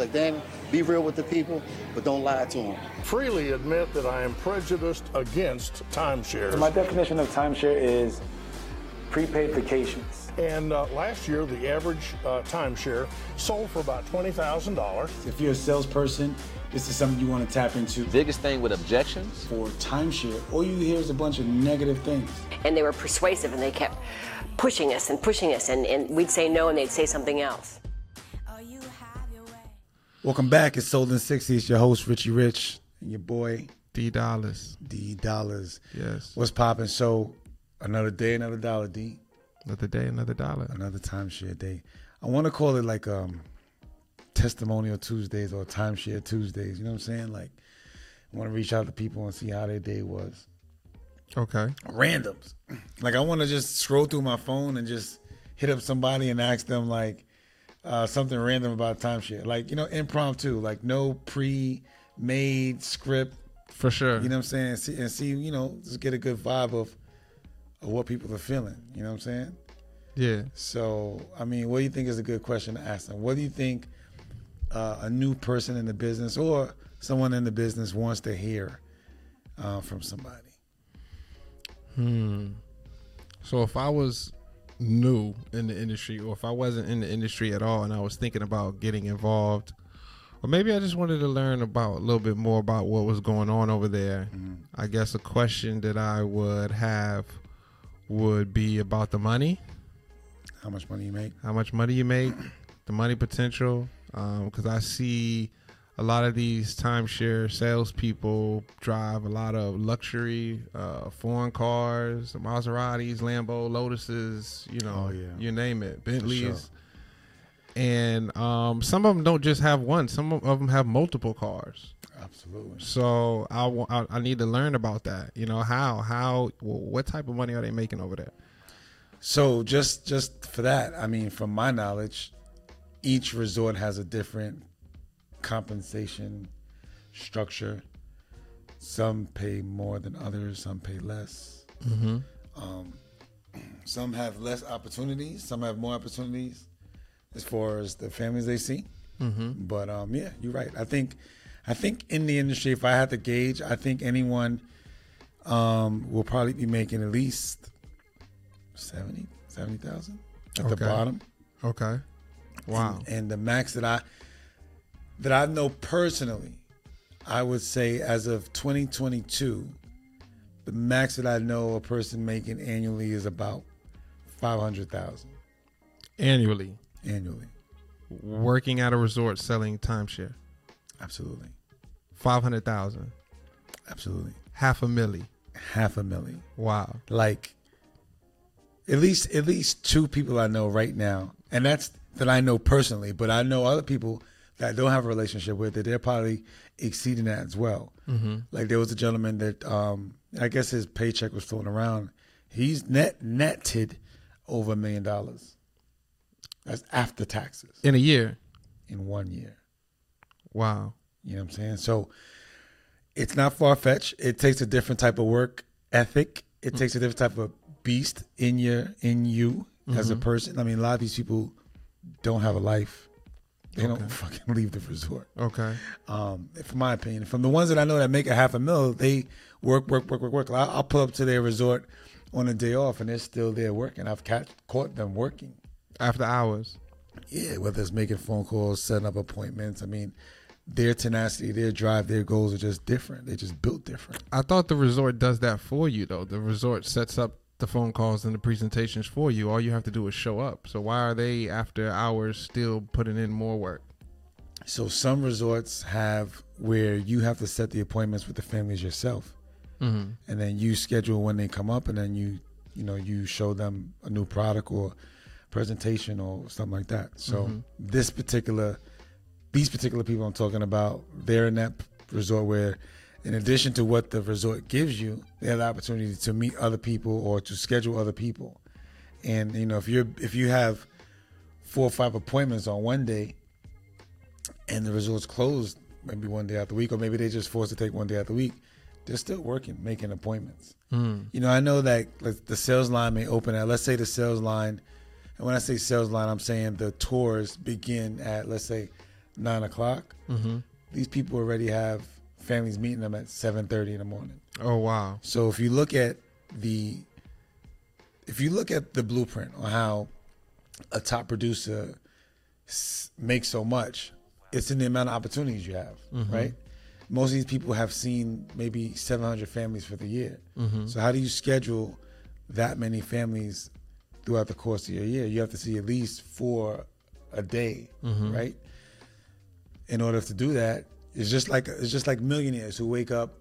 like, damn, be real with the people, but don't lie to them. Freely admit that I am prejudiced against timeshares. My definition of timeshare is prepaid vacations. And uh, last year, the average uh, timeshare sold for about $20,000. If you're a salesperson, this is something you want to tap into. Biggest thing with objections? For timeshare, all you hear is a bunch of negative things. And they were persuasive and they kept pushing us and pushing us, and, and we'd say no and they'd say something else. Welcome back. It's Sold in 60. It's your host, Richie Rich, and your boy, D Dollars. D Dollars. Yes. What's popping? So, another day, another dollar, D. Another day, another dollar. Another timeshare day. I want to call it like um, testimonial Tuesdays or timeshare Tuesdays. You know what I'm saying? Like, I want to reach out to people and see how their day was. Okay. Randoms. Like, I want to just scroll through my phone and just hit up somebody and ask them, like, uh, something random about timeshare. Like, you know, impromptu, like no pre made script. For sure. You know what I'm saying? And see, and see, you know, just get a good vibe of, of what people are feeling. You know what I'm saying? Yeah. So, I mean, what do you think is a good question to ask them? What do you think uh, a new person in the business or someone in the business wants to hear uh, from somebody? Hmm. So if I was new in the industry, or if I wasn't in the industry at all, and I was thinking about getting involved, or maybe I just wanted to learn about a little bit more about what was going on over there. Mm-hmm. I guess a question that I would have would be about the money. How much money you make? How much money you make? the money potential. Because um, I see a lot of these timeshare salespeople drive a lot of luxury uh, foreign cars, Maseratis, Lambo, Lotuses, you know, oh, yeah. you name it, Bentleys. Sure. And um, some of them don't just have one; some of them have multiple cars. Absolutely. So I, I, I need to learn about that. You know how how what type of money are they making over there? So just just for that, I mean, from my knowledge, each resort has a different compensation structure. Some pay more than others. Some pay less. Mm-hmm. Um, some have less opportunities. Some have more opportunities as far as the families they see. Mm-hmm. But um, yeah, you're right. I think, I think in the industry, if I had to gauge, I think anyone um, will probably be making at least 70, 70,000 at okay. the bottom. Okay. Wow. And, and, the max that I that I know personally, I would say as of 2022, the max that I know a person making annually is about 500,000 annually. Annually. Working at a resort selling timeshare. Absolutely. 500,000. Absolutely. Half a milli. Half a milli. Wow. Like at least at least two people I know right now, and that's that I know personally, but I know other people that I don't have a relationship with that they're probably exceeding that as well. Mm-hmm. Like there was a gentleman that um, I guess his paycheck was thrown around. He's net netted over a million dollars. That's after taxes. In a year. In one year. Wow. You know what I'm saying? So it's not far fetched. It takes a different type of work ethic. It mm-hmm. takes a different type of beast in your in you mm-hmm. as a person. I mean, a lot of these people don't have a life. They okay. don't fucking leave the resort. Okay. Um, from my opinion, from the ones that I know that make a half a mil, they work, work, work, work, work. I'll, I'll pull up to their resort on a day off, and they're still there working. I've ca- caught them working after hours. Yeah, whether it's making phone calls, setting up appointments. I mean, their tenacity, their drive, their goals are just different. They're just built different. I thought the resort does that for you, though. The resort sets up the phone calls and the presentations for you. All you have to do is show up. So why are they after hours still putting in more work? So some resorts have where you have to set the appointments with the families yourself, mm-hmm. and then you schedule when they come up, and then you you know you show them a new product or presentation or something like that. So mm-hmm. this particular these particular people I'm talking about, they're in that resort where in addition to what the resort gives you, they have the opportunity to meet other people or to schedule other people. And you know, if you're if you have four or five appointments on one day, and the resort's closed maybe one day out the week, or maybe they just forced to take one day out the week, they're still working, making appointments. Mm. You know, I know that the sales line may open at let's say the sales line, and when I say sales line, I'm saying the tours begin at let's say nine o'clock, these people already have families meeting them at seven thirty in the morning. Oh wow. So if you look at the if you look at the blueprint on how a top producer s- makes so much, it's in the amount of opportunities you have, mm-hmm. right? Most of these people have seen maybe 700 families for the year. Mm-hmm. So how do you schedule that many families throughout the course of your year? You have to see at least four a day, mm-hmm. right? In order to do that, it's just like it's just like millionaires who wake up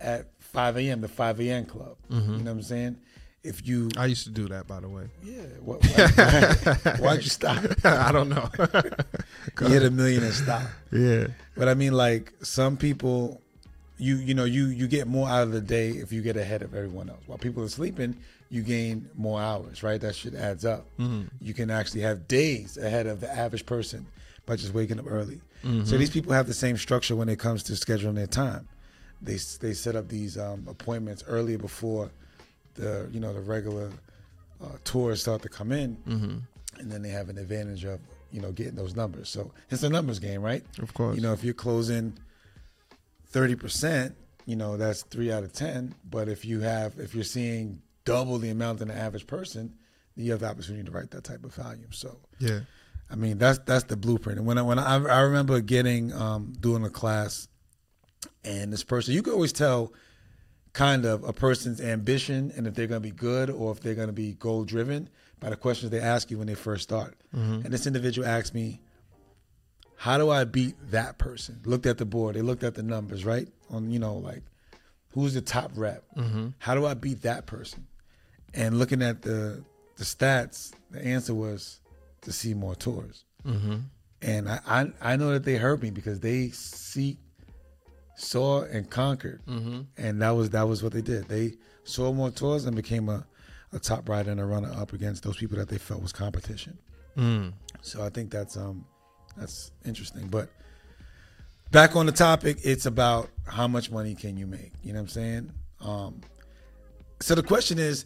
at 5 a.m. the 5 a.m. club. You mm-hmm. know what I'm saying? If you I used to do that, by the way. yeah, what, why, why'd you stop? I don't know. You hit a million and stop. yeah. But I mean, like some people, you you know, you you get more out of the day if you get ahead of everyone else. While people are sleeping, you gain more hours, right? That shit adds up. Mm-hmm. You can actually have days ahead of the average person by just waking up early. So these people have the same structure when it comes to scheduling their time. They they set up these um, appointments earlier before the you know the regular uh, tours start to come in, and then they have an advantage of you know getting those numbers. So it's a numbers game, right? Of course. You know, if you're closing thirty percent, you know that's three out of ten. But if you have if you're seeing double the amount than the average person, then you have the opportunity to write that type of volume. So Yeah. I mean, that's that's the blueprint. And when I when I, I remember getting um, doing a class, and this person, you could always tell kind of a person's ambition and if they're going to be good or if they're going to be goal driven by the questions they ask you when they first start. And this individual asked me, "How do I beat that person?" Looked at the board. They looked at the numbers, right? On you know like who's the top rep? How do I beat that person? And looking at the the stats, the answer was to see more tours. And I, I I know that they heard me because they see saw and conquered, and that was that was what they did. They saw more tours and became a, a top rider and a runner up against those people that they felt was competition. So I think that's um that's interesting. But back on the topic, it's about how much money can you make. You know what I'm saying? Um, so the question is,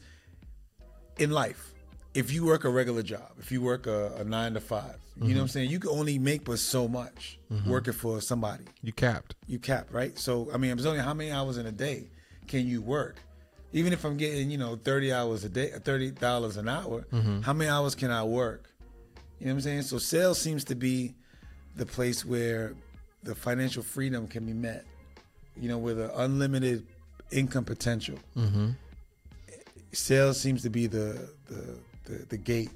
in life, if you work a regular job, if you work a, a nine to 5 you know what I'm mm-hmm. saying? You can only make but so much mm-hmm. working for somebody You capped. you cap, right? So I mean, I'm telling you, how many hours in a day can you work? Even if I'm getting, you know, 30 hours a day, thirty dollars an hour, mm-hmm. how many hours can I work? You know what I'm saying? So sales seems to be the place where the financial freedom can be met. You know, with an unlimited income potential. Sales seems to be the the the, the gate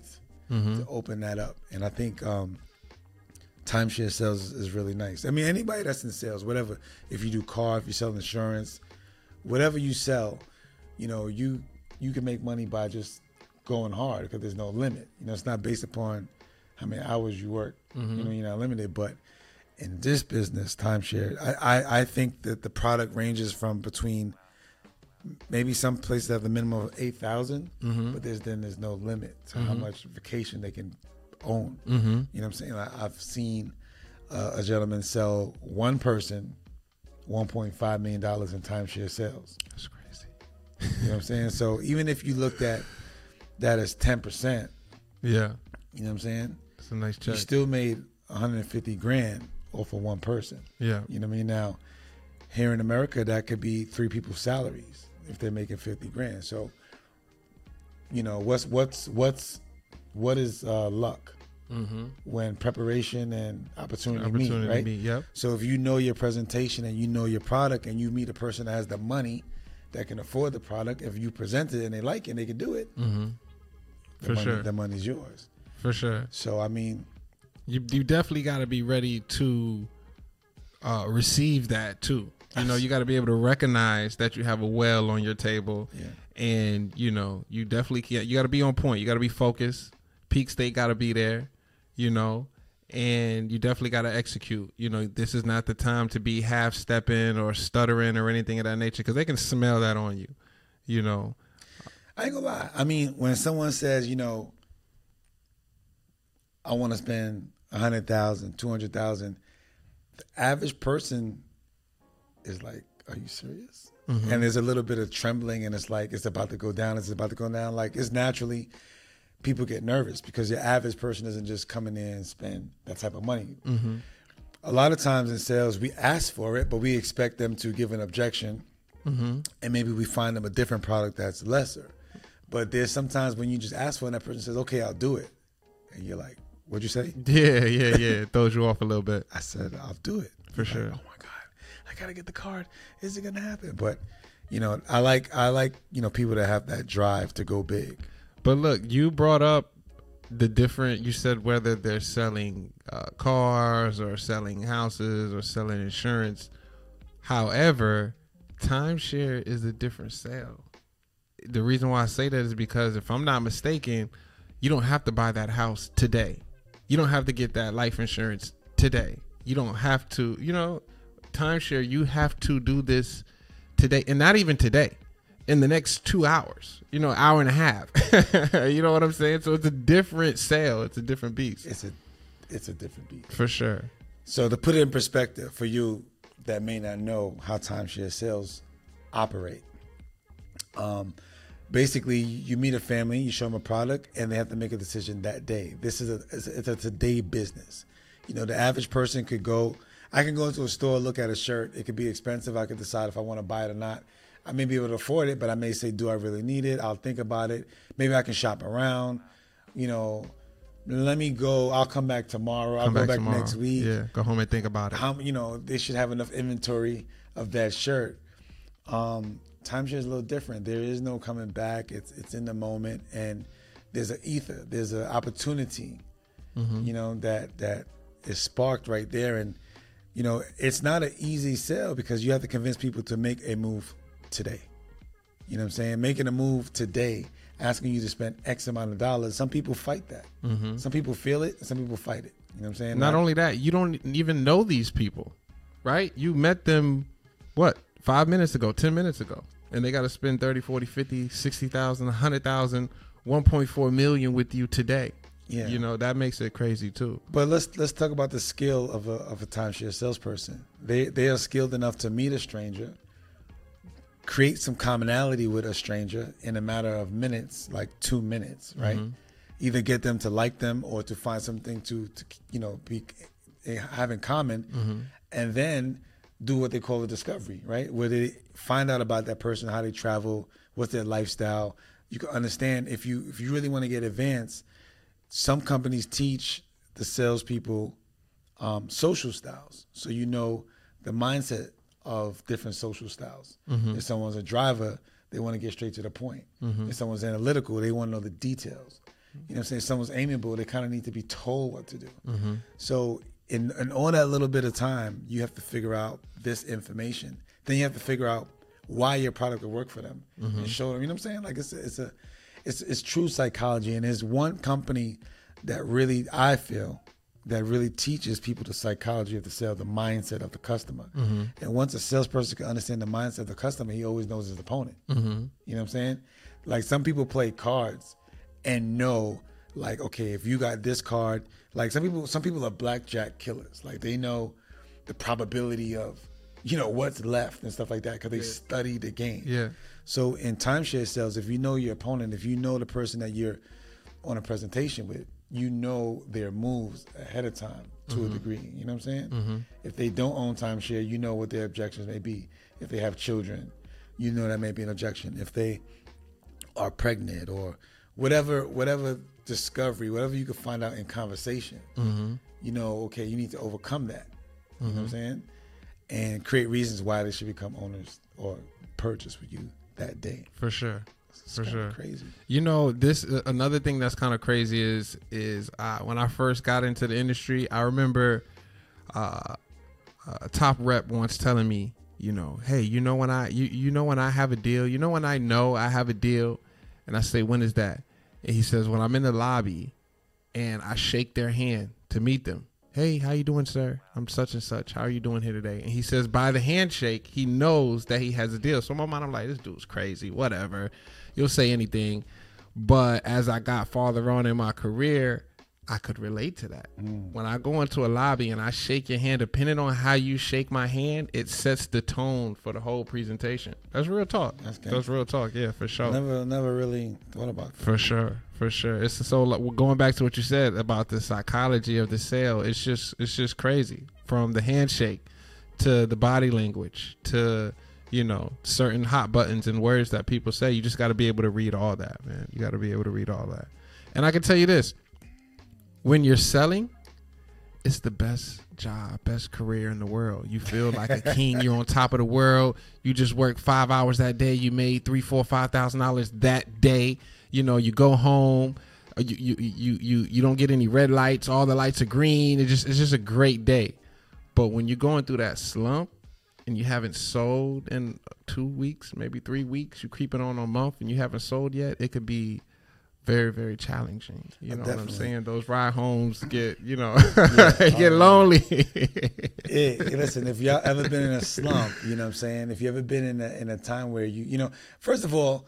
to open that up, and I think um, timeshare sales is really nice. I mean, anybody that's in sales, whatever, if you do car, if you sell insurance, whatever you sell, you know, you you can make money by just going hard because there's no limit. You know, it's not based upon how many hours you work. You know, you're not limited. But in this business, timeshare, I, I I think that the product ranges from between maybe some places have the minimum of eight mm-hmm. but there's then there's no limit to how mm-hmm. much vacation they can own. Mm-hmm. You know what I'm saying? I, I've seen uh, a gentleman sell one person 1.5 million dollars in timeshare sales. That's crazy. You know what I'm saying? So even if you looked at that as 10 percent, Yeah. you know what I'm saying? It's a nice check. You still made 150 grand off of one person. yeah. You know what I mean? Now, here in America, that could be three people's salaries if they're making fifty grand. So, you know, what's what's what's what is uh, luck when preparation and opportunity, Mm-hmm. Opportunity meet, right? meet, yep. So if you know your presentation and you know your product, and you meet a person that has the money that can afford the product, if you present it and they like it, and they can do it. Mm-hmm. The For money, sure. the money's yours. For sure. So I mean, You you definitely got to be ready to uh, receive that too. You know, you got to be able to recognize that you have a well on your table, Yeah. and you know, you definitely can't. You got to be on point. You got to be focused. Peak state got to be there. You know, and you definitely got to execute. You know, this is not the time to be half stepping or stuttering or anything of that nature because they can smell that on you. You know, I ain't gonna lie. I mean, when someone says, you know, I want to spend a hundred thousand, two hundred thousand, the average person is like, "Are you serious?" And there's a little bit of trembling, and it's like it's about to go down. It's about to go down. Like it's naturally, people get nervous because your average person isn't just coming in and spend that type of money. a lot of times in sales we ask for it, but we expect them to give an objection, Mm-hmm. and maybe we find them a different product that's lesser. But there's sometimes when you just ask for it, and that person says, "Okay, I'll do it," and you're like, "What'd you say?" Yeah, yeah, yeah. It throws you off a little bit. I said, "I'll do it For You're sure. Like, oh my god, gotta get the card. Is it gonna happen? But you know, I like I like you know people that have that drive to go big. But look, you brought up the different. You said whether they're selling uh, cars or selling houses or selling insurance. However, timeshare is a different sale. The reason why I say that is because if I'm not mistaken, you don't have to buy that house today. You don't have to get that life insurance today. You don't have to, you know, timeshare, you have to do this today and not even today in the next two hours you know hour and a half you know what i'm saying so it's a different sale it's a different beast It's a it's a different beat. for sure So to put it in perspective for you that may not know how timeshare sales operate, um, basically you meet a family, you show them a product, and they have to make a decision that day. This is a it's a, it's a today business. You know, the average person could go. I can go into a store, look at a shirt. It could be expensive. I could decide if I want to buy it or not. I may be able to afford it, but I may say, "Do I really need it?" I'll think about it. Maybe I can shop around. You know, let me go. I'll come back tomorrow. I'll come go back, next week yeah go home and think about it how you know they should have enough inventory of that shirt. Um, timeshare is a little different. There is no coming back. It's it's in the moment, and there's an ether. There's an opportunity, you know that that is sparked right there, and you know it's not an easy sell because you have to convince people to make a move today. You know what I'm saying? Making a move today, asking you to spend X amount of dollars. Some people fight that. Mm-hmm. Some people feel it. Some people fight it. You know what I'm saying? not Like- only that you don't even know these people right you met them what five minutes ago ten minutes ago and they got to spend 30 40 50 60000 100000 1.4 million with you today Yeah. you know that makes it crazy too But let's let's talk about the skill of a of a timeshare salesperson. They they are skilled enough to meet a stranger, create some commonality with a stranger in a matter of minutes, like two minutes, right? Mm-hmm. Either get them to like them or to find something to, to you know be eh, have in common, mm-hmm. and then do what they call a discovery, right? Where they find out about that person, how they travel, what's their lifestyle. You can understand if you if you really want to get advanced some companies teach the salespeople um, social styles, so you know the mindset of different social styles. Mm-hmm. If someone's a driver, they want to get straight to the point. Mm-hmm. If someone's analytical, they want to know the details. You know what I'm saying? If someone's amiable, they kind of need to be told what to do. Mm-hmm. So in, in all that little bit of time, you have to figure out this information. Then you have to figure out why your product would work for them and show them. You know what I'm saying? Like it's a, it's a it's it's true psychology, and there's one company that really I feel that really teaches people the psychology of the sale, the mindset of the customer. Mm-hmm. And once a salesperson can understand the mindset of the customer, he always knows his opponent. Mm-hmm. You know what I'm saying? Like some people play cards and know, like, okay, if you got this card, like some people, some people are blackjack killers. Like they know the probability of, you know, what's left and stuff like that because they study the game. Yeah. So in timeshare sales, if you know your opponent, if you know the person that you're on a presentation with, you know their moves ahead of time to a mm-hmm. degree. You know what I'm saying? Mm-hmm. If they don't own timeshare, you know what their objections may be. If they have children, you know that may be an objection. If they are pregnant or whatever, whatever discovery, whatever you can find out in conversation, mm-hmm. you know, okay, you need to overcome that. You know what I'm saying? And create reasons why they should become owners or purchase with you that day. for sure It's For sure. crazy. You know, this uh, another thing that's kind of crazy is is uh, when I first got into the industry, I remember uh, a top rep once telling me, you know, hey, you know when I you you know when I have a deal, you know when I know I have a deal, and I say, when is that? And he says, when I'm in the lobby, and I shake their hand to meet them. Hey, how you doing, sir? I'm such and such. How are you doing here today? And he says, by the handshake, he knows that he has a deal. So in my mind, I'm like, this dude's crazy. Whatever. You'll say anything. But as I got farther on in my career, I could relate to that. Mm. When I go into a lobby and I shake your hand, depending on how you shake my hand, it sets the tone for the whole presentation. That's real talk. That's That's, real talk. Yeah, for sure. Never, never really thought about that. For sure, for sure. It's so like, going back to what you said about the psychology of the sale. It's just, it's just crazy. from the handshake to the body language to you know certain hot buttons and words that people say. You just got to be able to read all that, man. You got to be able to read all that. And I can tell you this: when you're selling, it's the best job, best career in the world. You feel like a king. You're on top of the world. You just work five hours that day. You made three, four, five thousand dollars that day. You know, you go home. uh, You, you you you you don't get any red lights. All the lights are green. It's just it's just a great day. But when you're going through that slump and you haven't sold in two weeks, maybe three weeks, you're creeping on a month and you haven't sold yet, it could be very very challenging. You know what I'm saying? Those ride homes get you know get lonely. Yeah, listen, if y'all ever been in a slump, you know what I'm saying? If you ever been in a in a time where you, you know, first of all,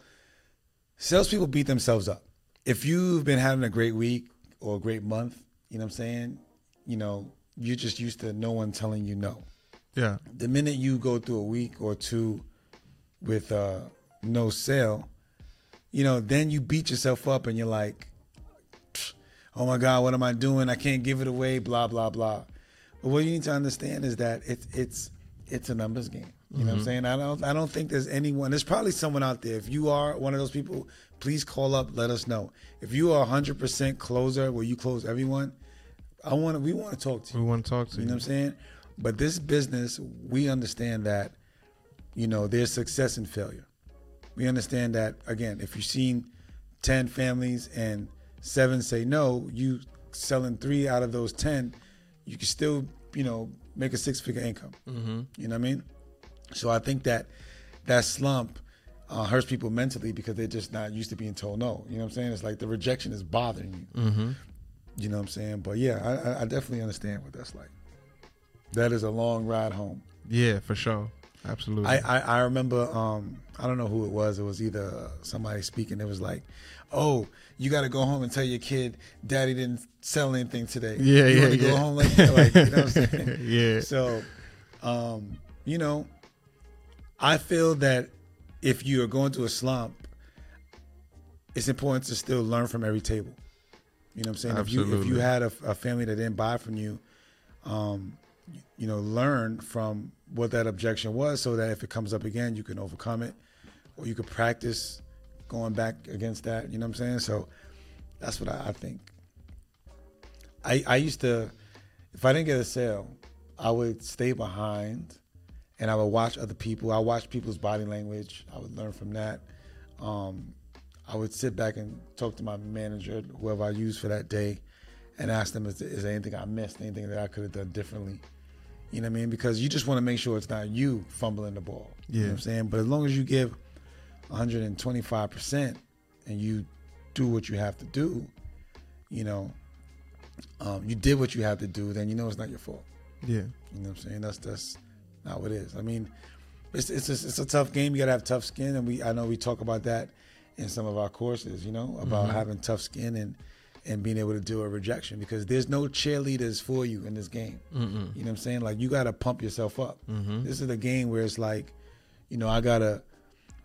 salespeople beat themselves up. If you've been having a great week or a great month, you know what I'm saying? You know, you're just used to no one telling you no. yeah, The minute you go through a week or two with uh, no sale, you know, then you beat yourself up and you're like, oh my God, what am I doing? I can't give it away, blah, blah, blah. But what you need to understand is that it's it's it's a numbers game. You know what I'm mm-hmm. saying? I don't I don't think there's anyone there's probably someone out there. If you are one of those people, please call up, let us know. If you are hundred percent closer where you close everyone, I wanna we wanna talk to you. we want to talk to You you. know what I'm saying? But this business, we understand that, you know, there's success and failure. We understand that again, if you've seen ten families and seven say no, you selling three out of those ten, you can still, you know, make a six figure income. Mm-hmm. You know what I mean? So I think that that slump uh, hurts people mentally because they're just not used to being told no. You know what I'm saying? It's like the rejection is bothering you. Mm-hmm. You know what I'm saying? But yeah, I, I- I definitely understand what that's like. That is a long ride home. Yeah, for sure. Absolutely. I, I, I remember um I don't know who it was. It was either somebody speaking. It was like, "Oh, you got to go home and tell your kid, Daddy didn't sell anything today." Yeah, you yeah, yeah. Go home like, like you know what I'm saying? Yeah. So, um, you know, I feel that if you are going through a slump, it's important to still learn from every table. You know what I'm saying? If you if you had a, a family that didn't buy from you, um, you know, learn from what that objection was, so that if it comes up again, you can overcome it, or you could practice going back against that. You know what I'm saying? So that's what I, I think. I I used to, if I didn't get a sale, I would stay behind, and I would watch other people. I watch people's body language. I would learn from that. Um, I would sit back and talk to my manager, whoever I used for that day, and ask them, is there, is there anything I missed, anything that I could have done differently? You know what I mean? Because you just want to make sure it's not you fumbling the ball. You know Yeah. what I'm saying? But as long as you give 125% and you do what you have to do, you know, um, you did what you had to do, then you know it's not your fault. yeah. You know what I'm saying? That's that's not what it is. I mean, it's it's a, it's a tough game. You gotta have tough skin, and we I know we talk about that in some of our courses. You know about having tough skin and and being able to deal with rejection because there's no cheerleaders for you in this game. You know what I'm saying? Like you gotta pump yourself up. This is a game where it's like, you know, I gotta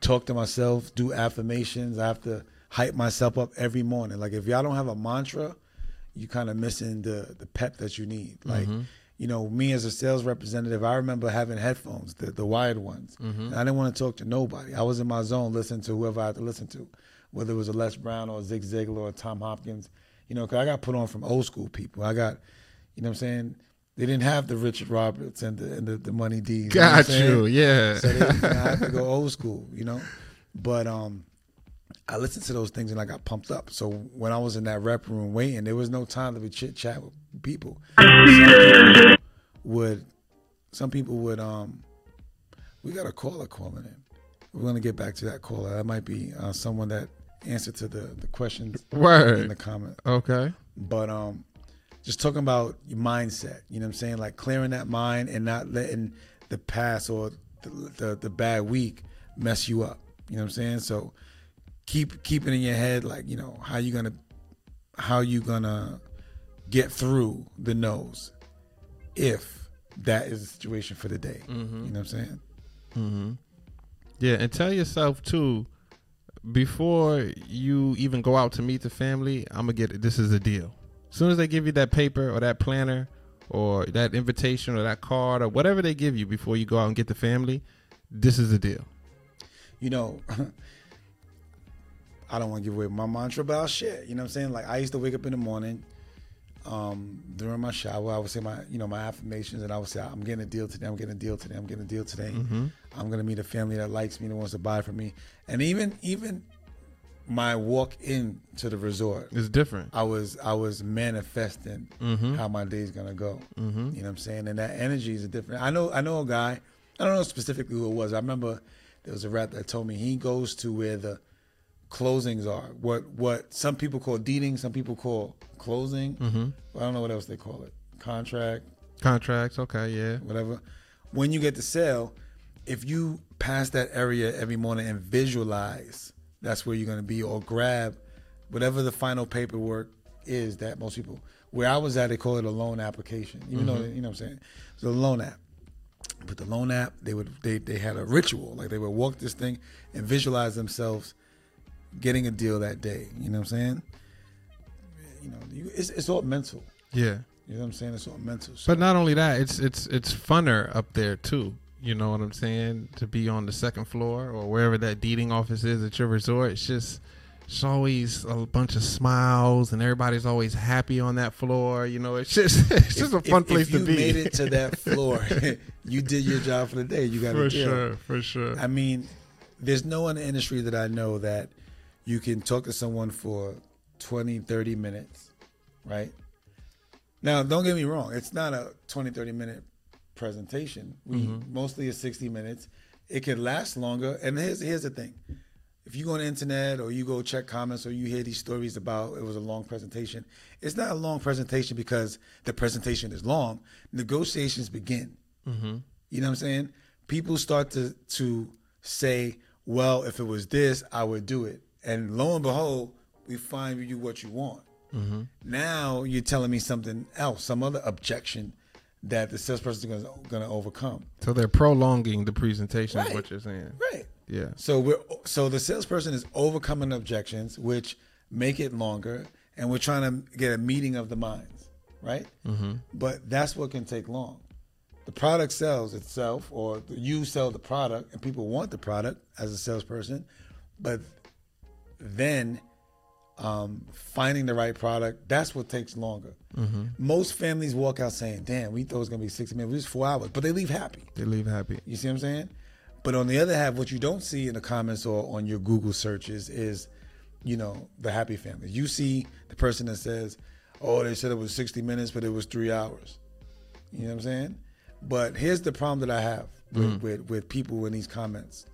talk to myself, do affirmations. I have to hype myself up every morning. Like if y'all don't have a mantra, you kind of missing the the pep that you need. Like, mm-hmm. you know, me as a sales representative, I remember having headphones, the the wired ones. Mm-hmm. And I didn't want to talk to nobody. I was in my zone, listening to whoever I had to listen to, whether it was a Les Brown or a Zig Ziglar or Tom Hopkins. You know, 'cause I got put on from old school people. I got, you know, what I'm saying. They didn't have the Richard Roberts and the and the, the Money D's. you Got you. Yeah. So they, you know, I had to go old school, you know. But um, I listened to those things and I got pumped up. So when I was in that rep room waiting, there was no time to be chit chat with people. Some people would some people would um, we got a caller calling in. We're gonna get back to that caller. That might be uh, someone that answered to the the questions in the comment Okay. but um just talking about your mindset you know what i'm saying like clearing that mind and not letting the past or the, the, the bad week mess you up you know what i'm saying so keep keep it in your head like you know how you gonna how you gonna get through the noes if that is the situation for the day mm-hmm. you know what i'm saying mm-hmm. Yeah, and tell yourself too, before you even go out to meet the family, I'm gonna get it. This is a deal. As soon as they give you that paper or that planner or that invitation or that card or whatever they give you before you go out and get the family, this is the deal. You know, I don't want to give away my mantra, but I'll share. You know what I'm saying? Like I used to wake up in the morning, um, during my shower, I would say my, you know, my affirmations, and I would say, I'm getting a deal today. I'm getting a deal today. I'm getting a deal today. I'm gonna meet a family that likes me, that wants to buy from me, and even even my walk into the resort, is different. I was I was manifesting how my day's gonna go. You know what I'm saying? And that energy is different. I know I know a guy. I don't know specifically who it was. I remember there was a rap that told me he goes to where the closings are. What what some people call deeding, some people call closing. Mm-hmm. I don't know what else they call it. Contract, Contracts, okay, yeah. whatever. When you get to sell, if you pass that area every morning and visualize that's where you're going to be, or grab whatever the final paperwork is that most people. Where I was at, they call it a loan application. Even though mm-hmm. you know what I'm saying, it's a loan app. But the loan app, they would they they had a ritual, like they would walk this thing and visualize themselves getting a deal that day. You know what I'm saying? You know, you, it's it's all mental. Yeah. You know what I'm saying? It's all mental. So But not only that, it's it's it's funner up there too. You know what I'm saying? To be on the second floor or wherever that deeding office is at your resort, it's just it's always a bunch of smiles and everybody's always happy on that floor. You know, it's just it's just a fun if, place if you to be. made it to that floor, you did your job for the day. You got for sure, for sure. I mean, there's no one in the industry that I know that you can talk to someone for 20, 30 minutes, right? Now, don't get me wrong. It's not a 20, 30 minute presentation. We Mm-hmm. mostly is 60 minutes. It could last longer. And here's here's the thing. If you go on the internet or you go check comments or you hear these stories about it was a long presentation, it's not a long presentation because the presentation is long. Negotiations begin. You know what I'm saying? People start to to say, "Well, if it was this, I would do it," and lo and behold, we find you what you want. Now you're telling me something else, some other objection that the salesperson is going to overcome. so they're prolonging the presentation, is what you're saying. Right. Yeah. So we're so the salesperson is overcoming objections, which make it longer, and we're trying to get a meeting of the minds, right? Mm-hmm. But that's what can take long. The product sells itself, or you sell the product, and people want the product as a salesperson, but then um, finding the right product, that's what takes longer. Most families walk out saying, damn, we thought it was going to be 60 minutes, it was four hours, but they leave happy. They leave happy. You see what I'm saying? But on the other half, what you don't see in the comments or on your Google searches is, you know, the happy families. You see the person that says, oh, they said it was 60 minutes, but it was three hours. You know what I'm saying? But here's the problem that I have with, with, with people in these comments.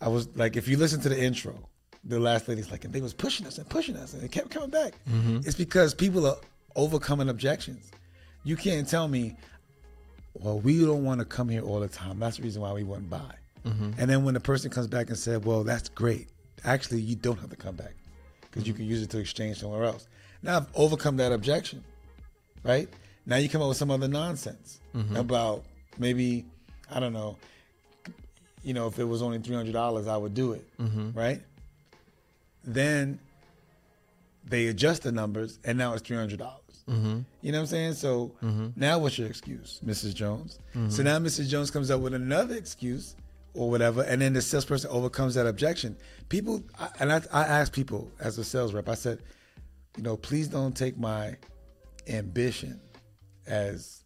I was like, if you listen to the intro, the last lady's like, and they was pushing us and pushing us, and it kept coming back. Mm-hmm. It's because people are overcoming objections. You can't tell me, well, we don't want to come here all the time. That's the reason why we wouldn't buy. Mm-hmm. And then when the person comes back and said, well, that's great. Actually, you don't have to come back because you mm-hmm. can use it to exchange somewhere else. Now I've overcome that objection, right? Now you come up with some other nonsense about maybe, I don't know, you know, if it was only $300, I would do it, right? Then they adjust the numbers and now it's $300. dollars mm-hmm. You know what I'm saying? So mm-hmm. now what's your excuse, Mrs. Jones? Mm-hmm. So now Mrs. Jones comes up with another excuse or whatever, and then the salesperson overcomes that objection. People, I- and I, I asked people as a sales rep, I said, you know, please don't take my ambition as,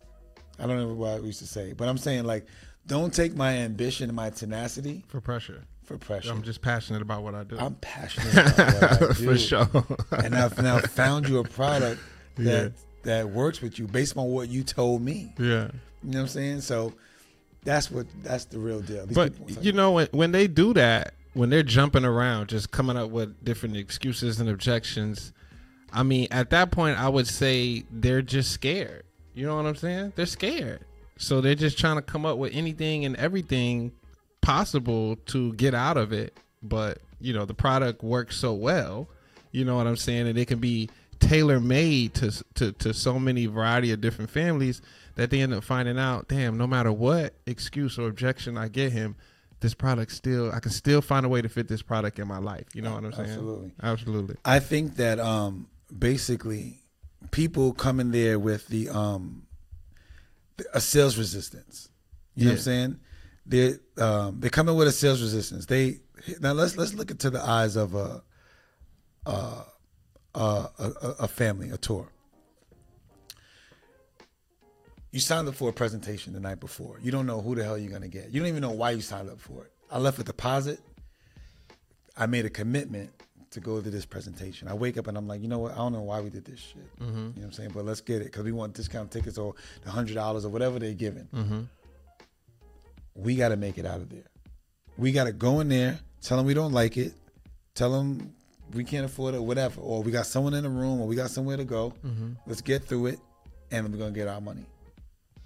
I don't know what I used to say, but I'm saying like, don't take my ambition and my tenacity For pressure. For pressure. I'm just passionate about what I do. I'm passionate about what I do. For sure. and I've now found you a product that that works with you based on what you told me. yeah. You know what I'm saying? So that's what that's the real deal. These But you know when when they do that, when they're jumping around, just coming up with different excuses and objections, I mean, at that point, I would say they're just scared. You know what I'm saying? They're scared, so they're just trying to come up with anything and everything possible to get out of it. But you know, the product works so well. You know what I'm saying, and it can be tailor made to to to so many variety of different families that they end up finding out, damn, no matter what excuse or objection I get him, this product still I can still find a way to fit this product in my life. You know what I'm saying? Absolutely. Absolutely. I think that um basically people come in there with the um a sales resistance. You know what I'm saying? They um they come in with a sales resistance. They now let's let's look into the eyes of a a a, a, a family, a tour. You signed up for a presentation the night before. You don't know who the hell you're gonna get. You don't even know why you signed up for it. I left a deposit. I made a commitment to go to this presentation. I wake up and I'm like, you know what? I don't know why we did this shit. You know what I'm saying? But let's get it because we want discount tickets or the hundred dollars or whatever they're giving. We got to make it out of there. We got to go in there, tell them we don't like it, tell them we can't afford it, whatever, or we got someone in the room, or we got somewhere to go. Mm-hmm. Let's get through it, and we're gonna get our money,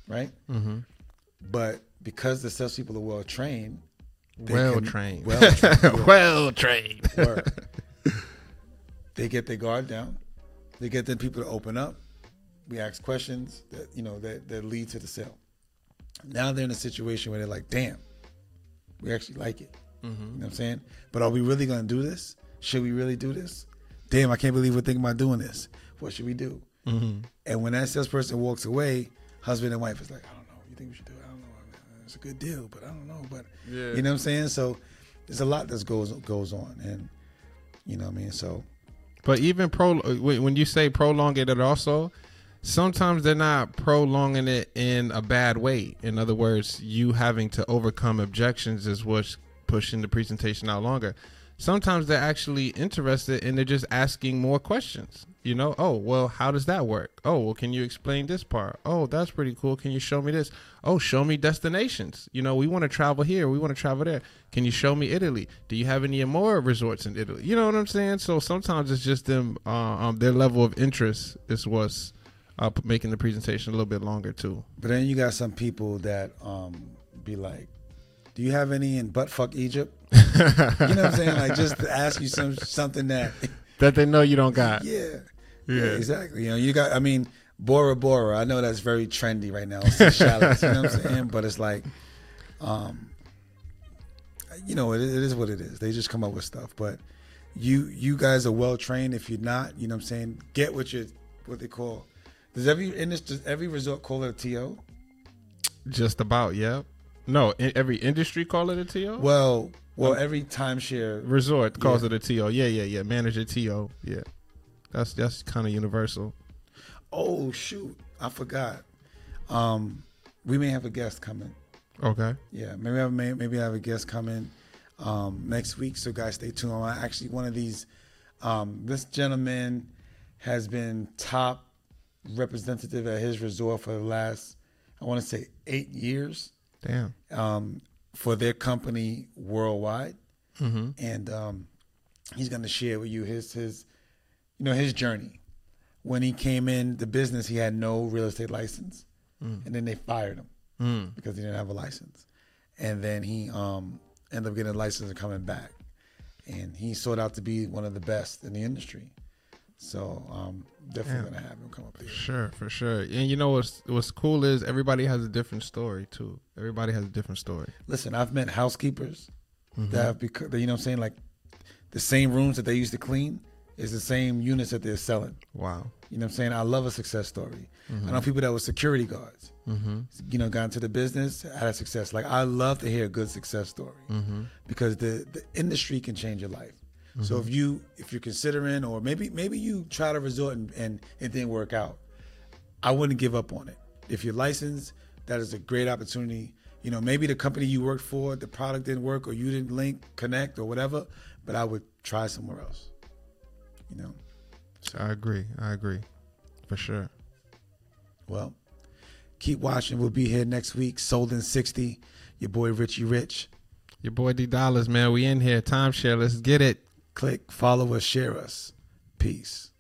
right? Mm-hmm. But because the salespeople are well trained, Well trained. well trained, well trained. They get their guard down. They get the people to open up. We ask questions that you know that, that lead to the sale. Now they're in a situation where they're like, "Damn, we actually like it." You know mm-hmm. what I'm saying? But are we really gonna do this? Should we really do this? Damn, I can't believe we're thinking about doing this. What should we do? Mm-hmm. And when that salesperson walks away, husband and wife is like, "I don't know. You think we should do it? I don't know. It's a good deal, but I don't know." But Yeah. you know what I'm saying? So there's a lot that goes goes on, and you know what I mean. So But even pro when when you say prolonging it, also sometimes they're not prolonging it in a bad way. In other words, you having to overcome objections is what's pushing the presentation out longer. Sometimes they're actually interested and they're just asking more questions. You know, oh well, how does that work? Oh well, can you explain this part? Oh, that's pretty cool. Can you show me this? Oh, show me destinations. You know, we want to travel here. We want to travel there. Can you show me Italy? Do you have any more resorts in Italy? You know what I'm saying? So sometimes it's just them, uh, um, their level of interest is what's uh, making the presentation a little bit longer too. But then you got some people that um be like, "Do you have any in butt fuck Egypt?" you know what I'm saying? Like just to ask you some something that, That they know you don't got. yeah, yeah, exactly. You know, you got. I mean, Bora Bora. I know that's very trendy right now. Seychelles, you know what I'm saying? But it's like, um, you know, it, it is what it is. They just come up with stuff. But you you guys are well trained. If you're not, you know what I'm saying, get what you what they call. Does every in this does every resort call it a TO? Just about, yeah. No, in, every industry call it a TO. Well, well, every timeshare. Resort calls Yeah. it a TO. Yeah, yeah, yeah. Manager TO. Yeah, that's that's kind of universal. Oh shoot, I forgot. Um, we may have a guest coming. Okay. Yeah, maybe I may, maybe I have a guest coming um, next week. So guys, stay tuned. I actually one of these. Um, this gentleman has been top representative at his resort for the last, I want to say, eight years Damn. um, for their company worldwide, Mm-hmm. and um, he's going to share with you his his, you know, his journey. When he came in the business, he had no real estate license, and then they fired him Mm. because he didn't have a license, and then he um, ended up getting a license and coming back, and he sought out to be one of the best in the industry. So um, definitely gonna have him come up here. Sure, for sure. And you know what's what's cool is everybody has a different story too. Everybody has a different story. Listen, I've met housekeepers mm-hmm. that have become, you know what I'm saying, like the same rooms that they used to clean is the same units that they're selling. Wow. You know what I'm saying? I love a success story. Mm-hmm. I know people that were security guards, mm-hmm. you know, got into the business, had a success. Like, I love to hear a good success story because the, the industry can change your life. So if mm-hmm. you if you're considering or maybe maybe you try to resort and, and it didn't work out, I wouldn't give up on it. If you're licensed, that is a great opportunity. You know, maybe the company you worked for, the product didn't work or you didn't link, connect or whatever, but I would try somewhere else. You know. So. I agree. I agree. For sure. Well, keep watching. We'll be here next week. Sold in 60. Your boy Richie Rich. Your boy D Dollars, man. We in here. Timeshare. Let's get it. Click, follow us, share us. Peace.